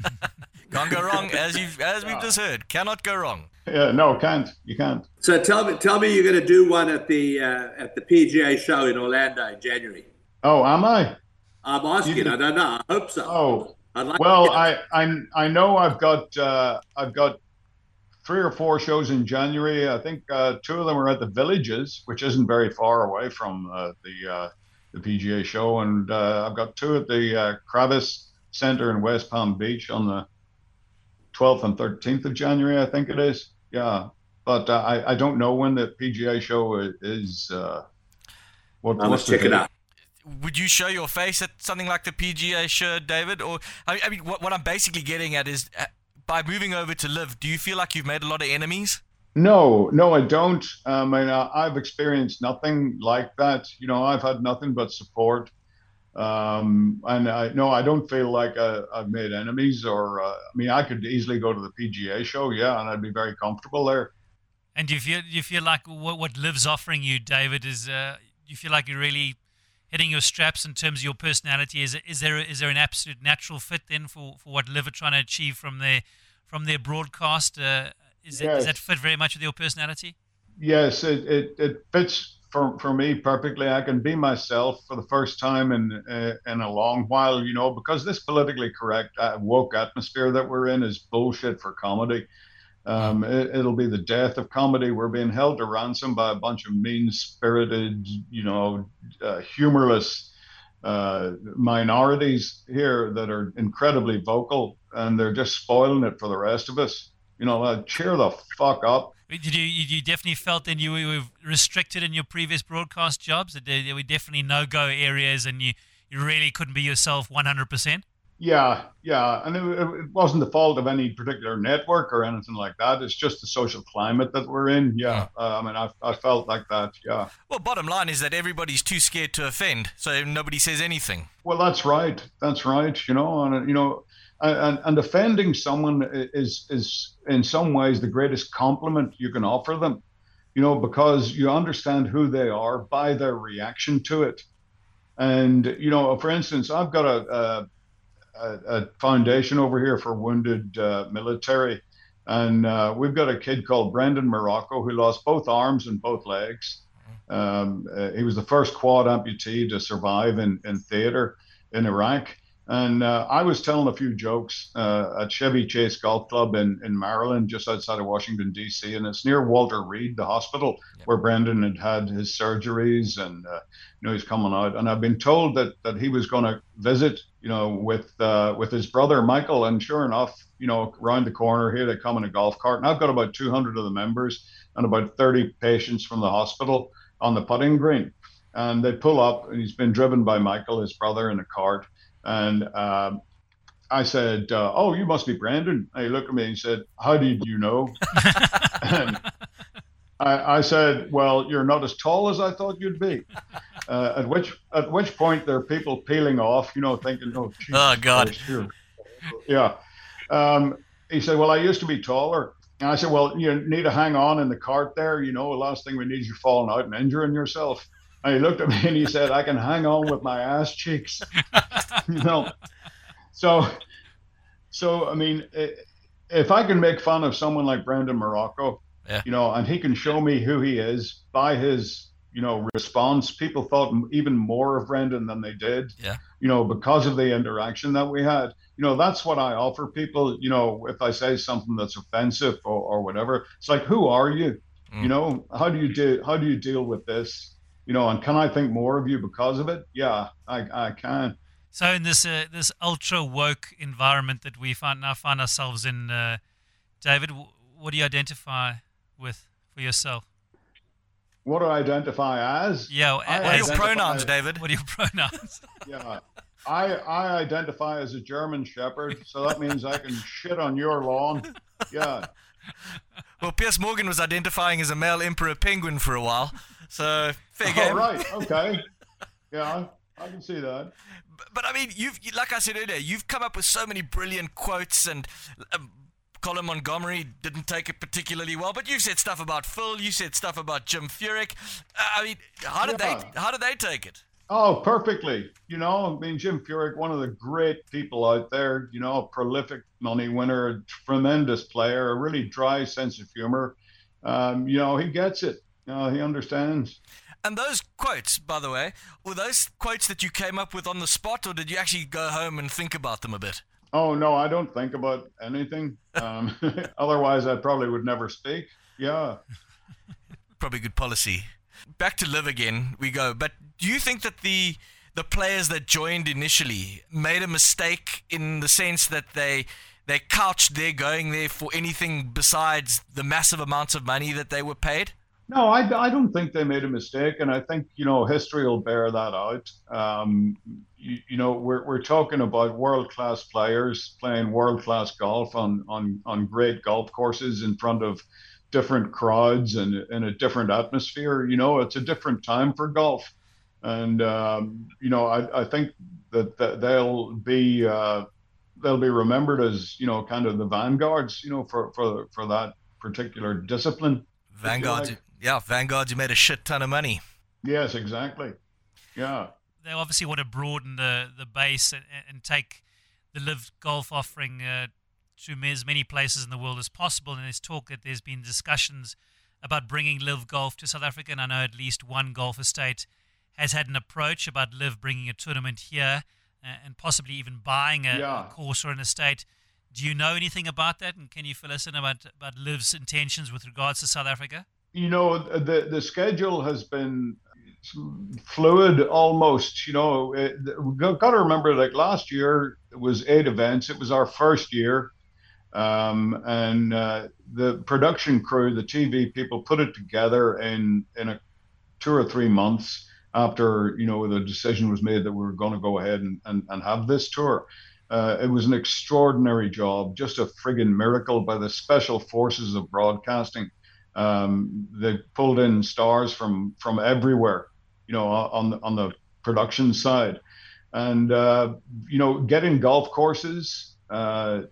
Can't go wrong, as you as we've just heard. Cannot go wrong. Yeah, no, can't. You can't. So tell me, tell me, you're going to do one at the uh, at the PGA show in Orlando in January. Oh, am I? I'm asking. I don't know. I hope so. Oh, like well, I, I I know I've got uh, I've got three or four shows in January. I think uh, two of them are at the Villages, which isn't very far away from uh, the uh, the PGA show, and uh, I've got two at the uh, Kravis Center in West Palm Beach on the 12th and 13th of January, I think it is. Yeah, but uh, I I don't know when the PGA show is. Uh, what, Let's check it out. Would you show your face at something like the PGA show, David? Or I mean, what, what I'm basically getting at is, uh, by moving over to LIV, do you feel like you've made a lot of enemies? No, no, I don't. Um, I mean, I've experienced nothing like that. You know, I've had nothing but support. Um, and I no, I don't feel like I, have made enemies, or uh, I mean, I could easily go to the PGA show, yeah, and I'd be very comfortable there. And do you feel do you feel like what what LIV's offering you, David, is uh, do you feel like you're really hitting your straps in terms of your personality? Is is there is there an absolute natural fit then for, for what LIV are trying to achieve from their from their broadcast? Uh, is, yes. it, does that fit very much with your personality? Yes, it, it, it fits for, for me perfectly. I can be myself for the first time in uh, in a long while, you know, because this politically correct uh, woke atmosphere that we're in is bullshit for comedy. Um, it, will be the death of comedy. We're being held to ransom by a bunch of mean-spirited, you know, uh, humorless uh, minorities here that are incredibly vocal, and they're just spoiling it for the rest of us. You know, uh, cheer the fuck up. Did you you definitely felt that you were restricted in your previous broadcast jobs? That there were definitely no go areas, and you, you really couldn't be yourself one hundred percent. Yeah, yeah, and it, it, wasn't the fault of any particular network or anything like that. It's just the social climate that we're in. Yeah, uh, I mean, I, I felt like that. Yeah. Well, bottom line is that everybody's too scared to offend, so nobody says anything. Well, that's right. That's right. You know, and you know, and, and offending someone is is in some ways the greatest compliment you can offer them. You know, because you understand who they are by their reaction to it. And you know, for instance, I've got a, a a, foundation over here for wounded uh, military. And uh, we've got a kid called Brendan Marrocco who lost both arms and both legs. Um, uh, he was the first quad amputee to survive in, in theater in Iraq. And uh, I was telling a few jokes uh, at Chevy Chase Golf Club in, in Maryland, just outside of Washington, D.C. And it's near Walter Reed, the hospital where Brendan had had his surgeries and, uh, you know, he's coming out. And I've been told that, that he was going to visit, you know, with uh, with his brother, Michael. And sure enough, you know, around the corner here, they come in a golf cart. And I've got about 200 of the members and about 30 patients from the hospital on the putting green. And they pull up, and he's been driven by Michael, his brother, in a cart and um, I said, uh, "Oh, you must be Brandon." And he looked at me and said, "How did you know?" <laughs> and I, I, said, "Well, you're not as tall as I thought you'd be." Uh, at which at which point there are people peeling off, you know, thinking, "Oh, oh God." Yeah. Um, he said, "Well, I used to be taller." And I said, "Well, you need to hang on in the cart there. You know, the last thing we need is you falling out and injuring yourself." And he looked at me and he said, I can hang on with my ass cheeks. <laughs> you know, so, so, I mean, if I can make fun of someone like Brendan Marrocco, yeah. you know, and he can show me who he is by his, you know, response, people thought even more of Brendan than they did, yeah. you know, because of the interaction that we had. You know, that's what I offer people, you know, if I say something that's offensive or, or whatever, it's like, who are you? Mm. You know, how do you do, how do you deal with this? You know, and can I think more of you because of it? Yeah, I, I can. So in this uh, this ultra woke environment that we find now find ourselves in, uh, David, what do you identify with for yourself? What do I identify as? Yeah, what are your pronouns, David? What are your pronouns? <laughs> yeah, I I identify as a German Shepherd, so that means I can shit on your lawn. Yeah. Well, Piers Morgan was identifying as a male emperor penguin for a while. So fair game. Oh, right. Okay. <laughs> Yeah, I can see that. But, but I mean, you've like I said earlier, you've come up with so many brilliant quotes and. Um, Colin Montgomerie didn't take it particularly well, but you said stuff about Phil. You said stuff about Jim Furyk. Uh, I mean, how did yeah. they how did they take it? Oh, perfectly. You know, I mean, Jim Furyk, one of the great people out there. You know, a prolific money winner, a tremendous player, a really dry sense of humor. Um, you know, he gets it. No, he understands. And those quotes, by the way, were those quotes that you came up with on the spot, or did you actually go home and think about them a bit? Oh no, I don't think about anything. Um, <laughs> otherwise, I probably would never speak. Yeah. <laughs> probably good policy. Back to LIV again, we go. But do you think that the the players that joined initially made a mistake in the sense that they they couched their going there for anything besides the massive amounts of money that they were paid? No, I, I don't think they made a mistake, and I think you know history will bear that out. Um, you, you, know, we're we're talking about world class players playing world class golf on on on great golf courses in front of different crowds and in a different atmosphere. You know, it's a different time for golf, and um, you know, I, I think that, that they'll be uh, they'll be remembered as you know kind of the vanguards. You know, for for for that particular discipline. Vanguard, yeah, Vanguard, you made a shit ton of money. Yes, exactly. Yeah. They obviously want to broaden the, the base and, and take the LIV golf offering uh, to as many places in the world as possible. And there's talk that there's been discussions about bringing LIV golf to South Africa. And I know at least one golf estate has had an approach about LIV bringing a tournament here uh, and possibly even buying a, yeah. a course or an estate. Do you know anything about that? And can you fill us in about, about LIV's intentions with regards to South Africa? You know the the schedule has been fluid almost you know we've got to remember like last year it was eight events. It was our first year. Um, and uh, the production crew the tv people put it together in in a two or three months after you know the decision was made that we were going to go ahead and, and, and have this tour. Uh, it was an extraordinary job, just a friggin' miracle by the special forces of broadcasting. Um, they pulled in stars from from everywhere, you know, on the, on the production side, and uh, you know, getting golf courses uh,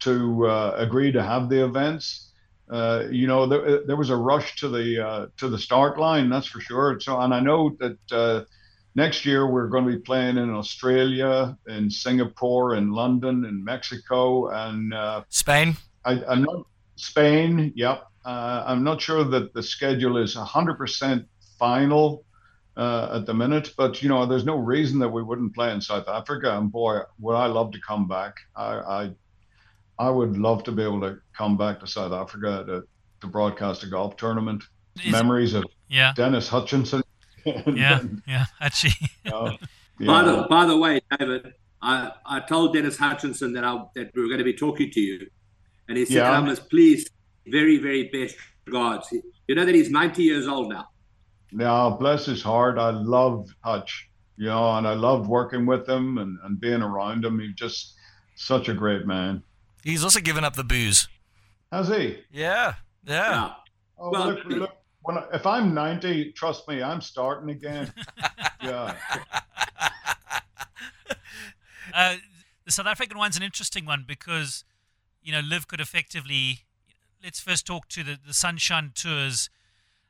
to uh, agree to have the events. Uh, you know, there, there was a rush to the uh, to the start line, that's for sure. So, and I know that next year we're going to be playing in Australia, in Singapore, in London, in Mexico, and uh, Spain. I, am not Spain. Yep. Uh, I'm not sure that the schedule is 100% final uh, at the minute, but you know, there's no reason that we wouldn't play in South Africa. And boy, would I love to come back. I, I, I would love to be able to come back to South Africa to, to broadcast a golf tournament. Is, Memories of yeah. Dennis Hutchinson <laughs> yeah, yeah, actually. uh, yeah. By the by the way, David, I, I told Dennis Hutchinson that I that we were going to be talking to you, and he said, yeah. "I must please, very very best regards." You know that he's ninety years old now. Yeah, bless his heart. I love Hutch, you know, and I loved working with him and, and being around him. He's just such a great man. He's also given up the booze. Has he? Yeah, yeah. yeah. Oh, well, look, look, when if I'm 90, trust me, I'm starting again. <laughs> yeah. <laughs> Uh, the South African one's an interesting one because, you know, LIV could effectively. Let's first talk to the, the Sunshine Tours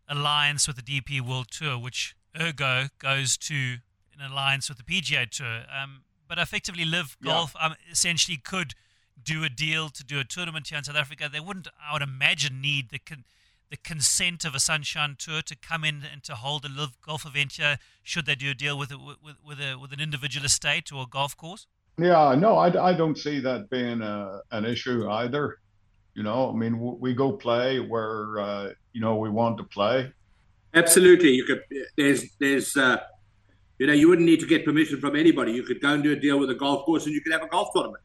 alliance with the DP World Tour, which ergo goes to an alliance with the PGA Tour. Um, but effectively, LIV yeah. Golf um, essentially could do a deal to do a tournament here in South Africa. They wouldn't, I would imagine, need the. Con- the consent of a Sunshine Tour to come in and to hold a LIV golf event here? Should they do a deal with a, with with, a, with an individual estate or a golf course? Yeah, no, I, I don't see that being a, an issue either. You know, I mean, we go play where uh, you know we want to play. Absolutely, you could. There's there's. Uh, you know, you wouldn't need to get permission from anybody. You could go and do a deal with a golf course, and you could have a golf tournament.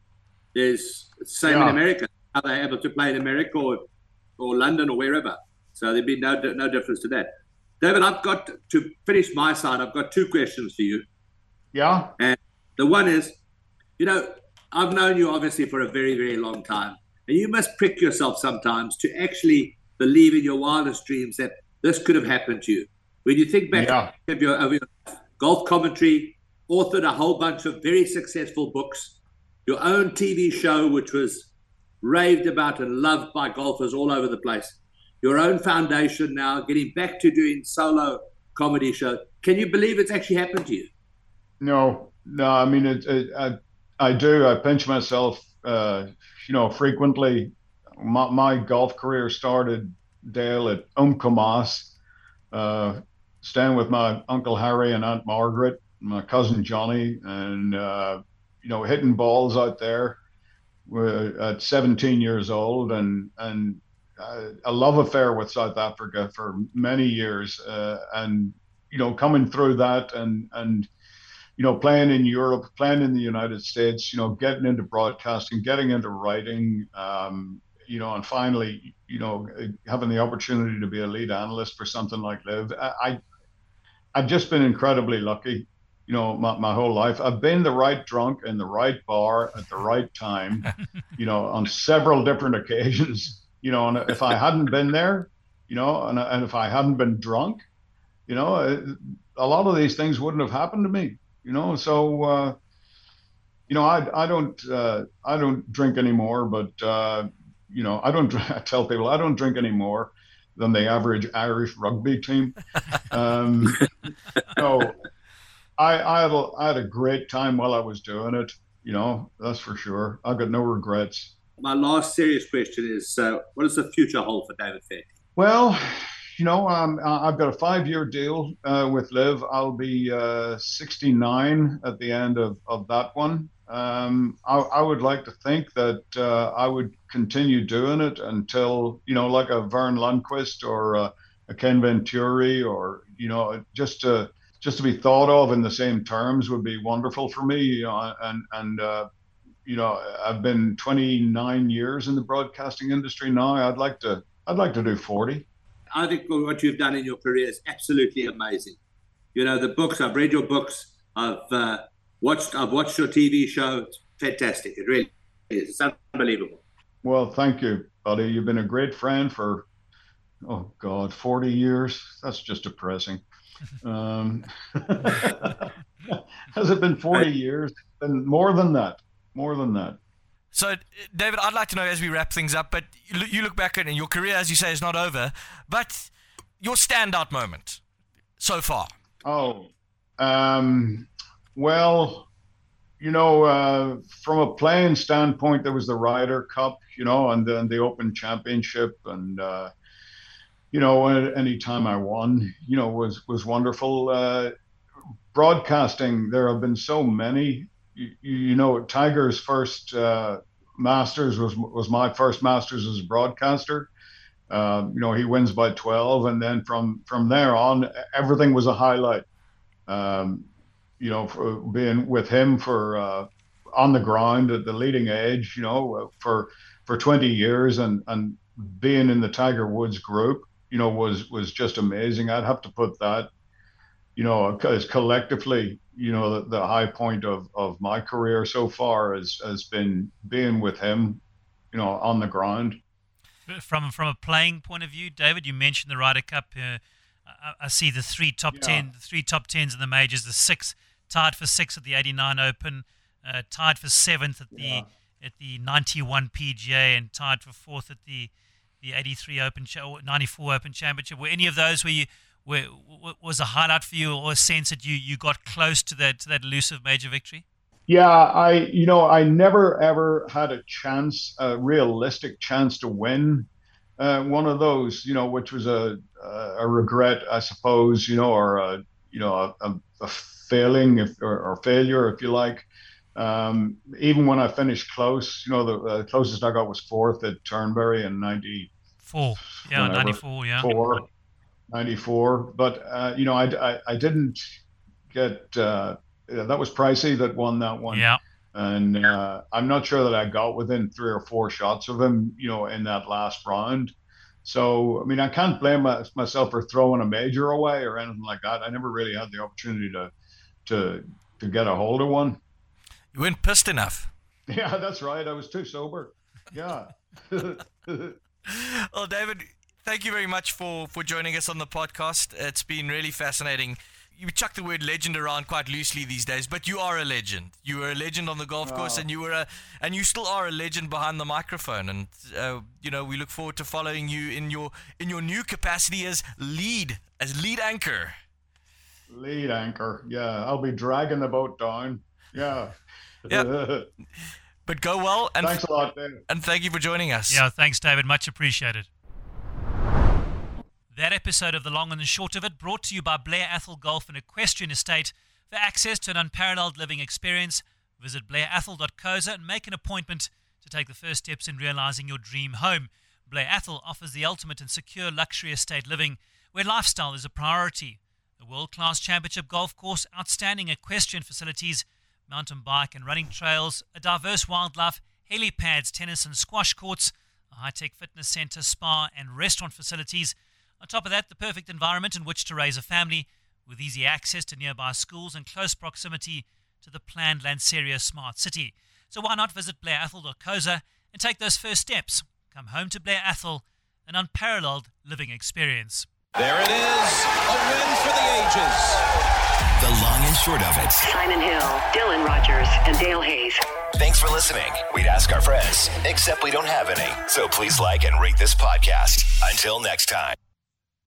There's same yeah. in America. Are they able to play in America or, or London or wherever? So there'd be no no difference to that. David, I've got to finish my side. I've got two questions for you. Yeah. And the one is, you know, I've known you obviously for a very very long time, and you must prick yourself sometimes to actually believe in your wildest dreams that this could have happened to you. When you think back yeah. of, your, of your golf commentary, authored a whole bunch of very successful books, your own TV show, which was raved about and loved by golfers all over the place your own foundation now, getting back to doing solo comedy show. Can you believe it's actually happened to you? No, no. I mean, it, it, I, I do. I pinch myself, uh, you know, frequently. My, my, golf career started, Dale, at Umkomaas, uh, staying with my Uncle Harry and Aunt Margaret, my cousin Johnny, and, uh, you know, hitting balls out there at 17 years old and, and a love affair with South Africa for many years, uh, and you know, coming through that and and you know, playing in Europe, playing in the United States, you know, getting into broadcasting, getting into writing, um, you know, and finally, you know, having the opportunity to be a lead analyst for something like LIV. I, I've just been incredibly lucky, you know, my, my whole life. I've been the right drunk in the right bar at the right time, <laughs> you know, on several different occasions you know, and if I hadn't been there, you know, and, and if I hadn't been drunk, you know, a lot of these things wouldn't have happened to me, you know. So, uh, you know, I I don't uh, I don't drink anymore, but uh, you know, I don't <laughs> I tell people I don't drink anymore than the average Irish rugby team. Um, <laughs> so, I I had a, I had a great time while I was doing it. You know, that's for sure. I've got no regrets my last serious question is uh, what does the future hold for David Feherty? Well, you know, um, I've got a five year deal uh, with LIV. I'll be uh, 69 at the end of, of that one. Um, I, I, would like to think that uh, I would continue doing it until, you know, like a Verne Lundquist or a, a Ken Venturi or, you know, just to just to be thought of in the same terms would be wonderful for me. You know, and and uh, you know, I've been 29 years in the broadcasting industry now. I'd like to, I'd like to do 40. I think what you've done in your career is absolutely amazing. You know, the books, I've read your books, I've uh, watched, I've watched your TV show. fantastic. It really is. It's unbelievable. Well, thank you, buddy. You've been a great friend for, oh God, 40 years. That's just depressing. Um, <laughs> has it been 40 years? Been more than that. More than that. So, David, I'd like to know as we wrap things up, but you look back at and your career, as you say, is not over, but your standout moment so far. Oh, um, well, you know, uh, from a playing standpoint, there was the Ryder Cup, you know, and then the Open Championship, and uh, you know, any time I won, you know, was was wonderful. Uh, broadcasting, there have been so many you, you know, Tiger's first uh, Masters was was my first Masters as a broadcaster. Uh, you know, he wins by 12, and then from from there on, everything was a highlight. Um, you know, being with him for uh, on the ground at the leading edge, you know, for for 20 years, and and being in the Tiger Woods group, you know, was was just amazing. I'd have to put that, you know, as collectively you know the, the, high point of, of my career so far has has been being with him you know on the ground from from a playing point of view david you mentioned the Ryder Cup uh, I, I, see the three top yeah. 10 the three top 10s in the majors the six tied for six at the 89 open uh, tied for seventh at the yeah. at the 91 pga and tied for fourth at the the 83 open 94 open championship were any of those where you where, was a highlight for you or a sense that you, you got close to that to that elusive major victory? Yeah, I you know I never ever had a chance, a realistic chance to win uh, one of those. You know, which was a a regret, I suppose. You know, or a you know a, a failing if or, or, failure, if you like. Um, even when I finished close, you know, the uh, closest I got was fourth at Turnberry in ninety four. Yeah, ninety four. Yeah. Four. 94. But, uh, you know, I, I, I, didn't get, uh, that was Pricey that won that one. Yeah. And uh, I'm not sure that I got within three or four shots of him, you know, in that last round. So, I mean, I can't blame my, myself for throwing a major away or anything like that. I never really had the opportunity to, to, to get a hold of one. You weren't pissed enough. <laughs> Yeah, that's right. I was too sober. Yeah. <laughs> <laughs> well, David, thank you very much for, for joining us on the podcast. It's been really fascinating. You chuck the word legend around quite loosely these days, but you are a legend. You were a legend on the golf course, and you were a, and you still are a legend behind the microphone. And uh, you know, we look forward to following you in your in your new capacity as lead as lead anchor. Lead anchor, yeah. I'll be dragging the boat down. Yeah. <laughs> Yeah. <laughs> but go well, and thanks a lot, David. And thank you for joining us. Yeah, thanks, David. Much appreciated. That episode of The Long and the Short of It brought to you by Blair Athol Golf and Equestrian Estate. For access to an unparalleled living experience, visit blairathol.coza and make an appointment to take the first steps in realizing your dream home. Blair Athol offers the ultimate and secure luxury estate living where lifestyle is a priority. A world class championship golf course, outstanding equestrian facilities, mountain bike and running trails, a diverse wildlife, helipads, tennis and squash courts, a high tech fitness center, spa, and restaurant facilities. On top of that, the perfect environment in which to raise a family, with easy access to nearby schools and close proximity to the planned Lanseria Smart City. So why not visit Blair Athol or blairathol.coza and take those first steps? Come home to Blair Athol, an unparalleled living experience. There it is, a win for the ages. The long and short of it. Simon Hill, Dylan Rogers, and Dale Hayes. Thanks for listening. We'd ask our friends, except we don't have any. So please like and rate this podcast. Until next time.